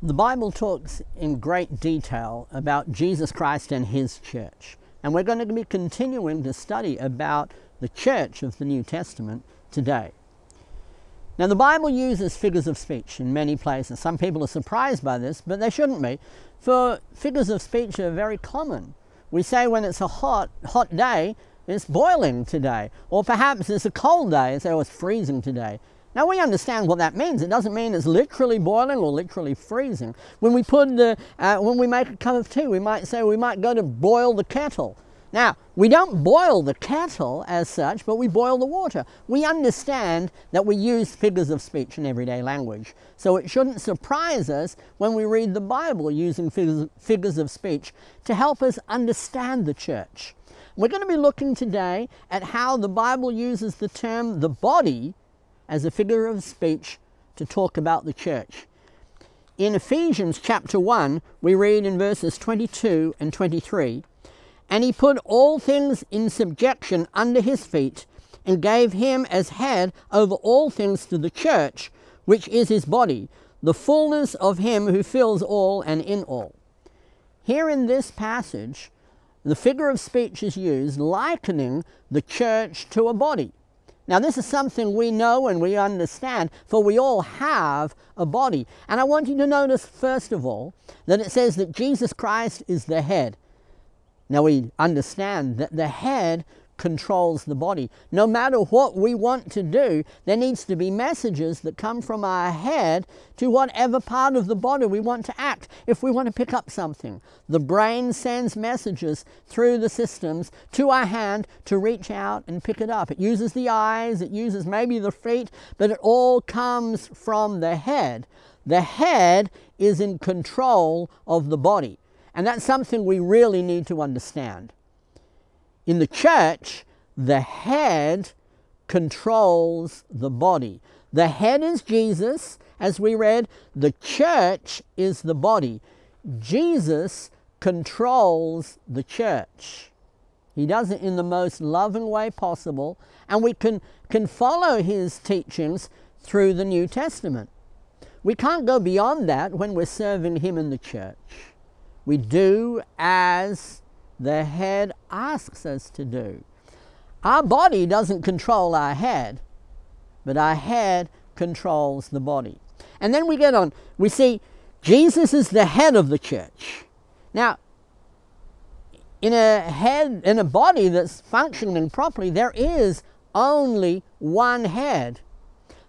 The Bible talks in great detail about Jesus Christ and His church. And we're going to be continuing to study about the church of the New Testament today. Now, the Bible uses figures of speech in many places. Some people are surprised by this, but they shouldn't be, for figures of speech are very common. We say when it's a hot, hot day, it's boiling today. Or perhaps it's a cold day and say, oh, it's freezing today. Now we understand what that means. It doesn't mean it's literally boiling or literally freezing. When we put the, uh, when we make a cup of tea, we might say we might go to boil the kettle. Now, we don't boil the kettle as such, but we boil the water. We understand that we use figures of speech in everyday language. So it shouldn't surprise us when we read the Bible using figures, figures of speech to help us understand the church. We're going to be looking today at how the Bible uses the term the body as a figure of speech to talk about the church. In Ephesians chapter 1, we read in verses 22 and 23 And he put all things in subjection under his feet, and gave him as head over all things to the church, which is his body, the fullness of him who fills all and in all. Here in this passage, the figure of speech is used likening the church to a body. Now, this is something we know and we understand, for we all have a body. And I want you to notice, first of all, that it says that Jesus Christ is the head. Now, we understand that the head controls the body. No matter what we want to do, there needs to be messages that come from our head to whatever part of the body we want to act. If we want to pick up something, the brain sends messages through the systems to our hand to reach out and pick it up. It uses the eyes, it uses maybe the feet, but it all comes from the head. The head is in control of the body. And that's something we really need to understand. In the church, the head controls the body. The head is Jesus, as we read, the church is the body. Jesus controls the church. He does it in the most loving way possible, and we can, can follow his teachings through the New Testament. We can't go beyond that when we're serving him in the church. We do as the head asks us to do. Our body doesn't control our head, but our head controls the body. And then we get on, we see Jesus is the head of the church. Now, in a head, in a body that's functioning properly, there is only one head.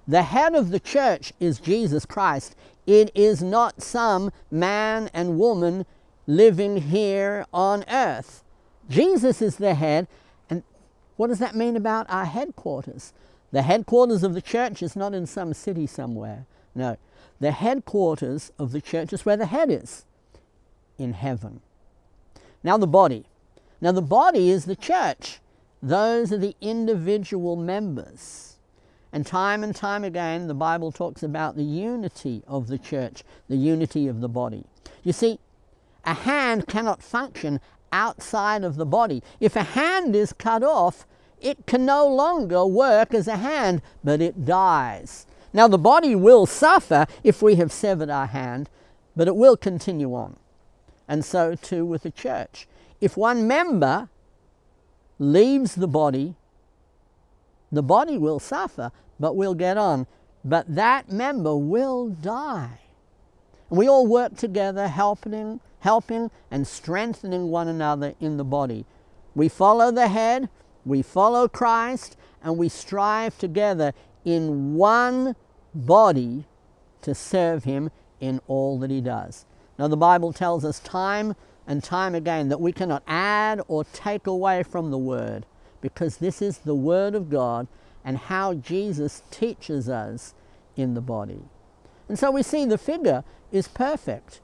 The head of the church is Jesus Christ. It is not some man and woman living here on earth. Jesus is the head. And what does that mean about our headquarters? The headquarters of the church is not in some city somewhere. No. The headquarters of the church is where the head is in heaven. Now, the body. Now, the body is the church. Those are the individual members. And time and time again, the Bible talks about the unity of the church, the unity of the body. You see, a hand cannot function outside of the body. If a hand is cut off, it can no longer work as a hand, but it dies. Now, the body will suffer if we have severed our hand, but it will continue on. And so too with the church. If one member leaves the body, the body will suffer, but we'll get on. But that member will die. And we all work together, helping, helping and strengthening one another in the body. We follow the head, we follow Christ, and we strive together in one body to serve Him in all that He does. Now, the Bible tells us time and time again that we cannot add or take away from the Word because this is the Word of God and how Jesus teaches us in the body. And so we see the figure is perfect.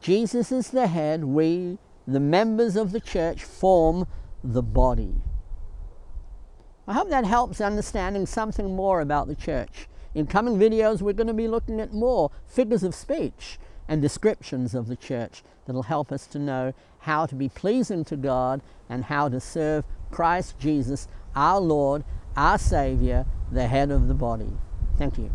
Jesus is the head, we, the members of the church, form the body. I hope that helps understanding something more about the church. In coming videos, we're going to be looking at more figures of speech and descriptions of the church that'll help us to know how to be pleasing to God and how to serve Christ Jesus, our Lord, our Savior, the head of the body. Thank you.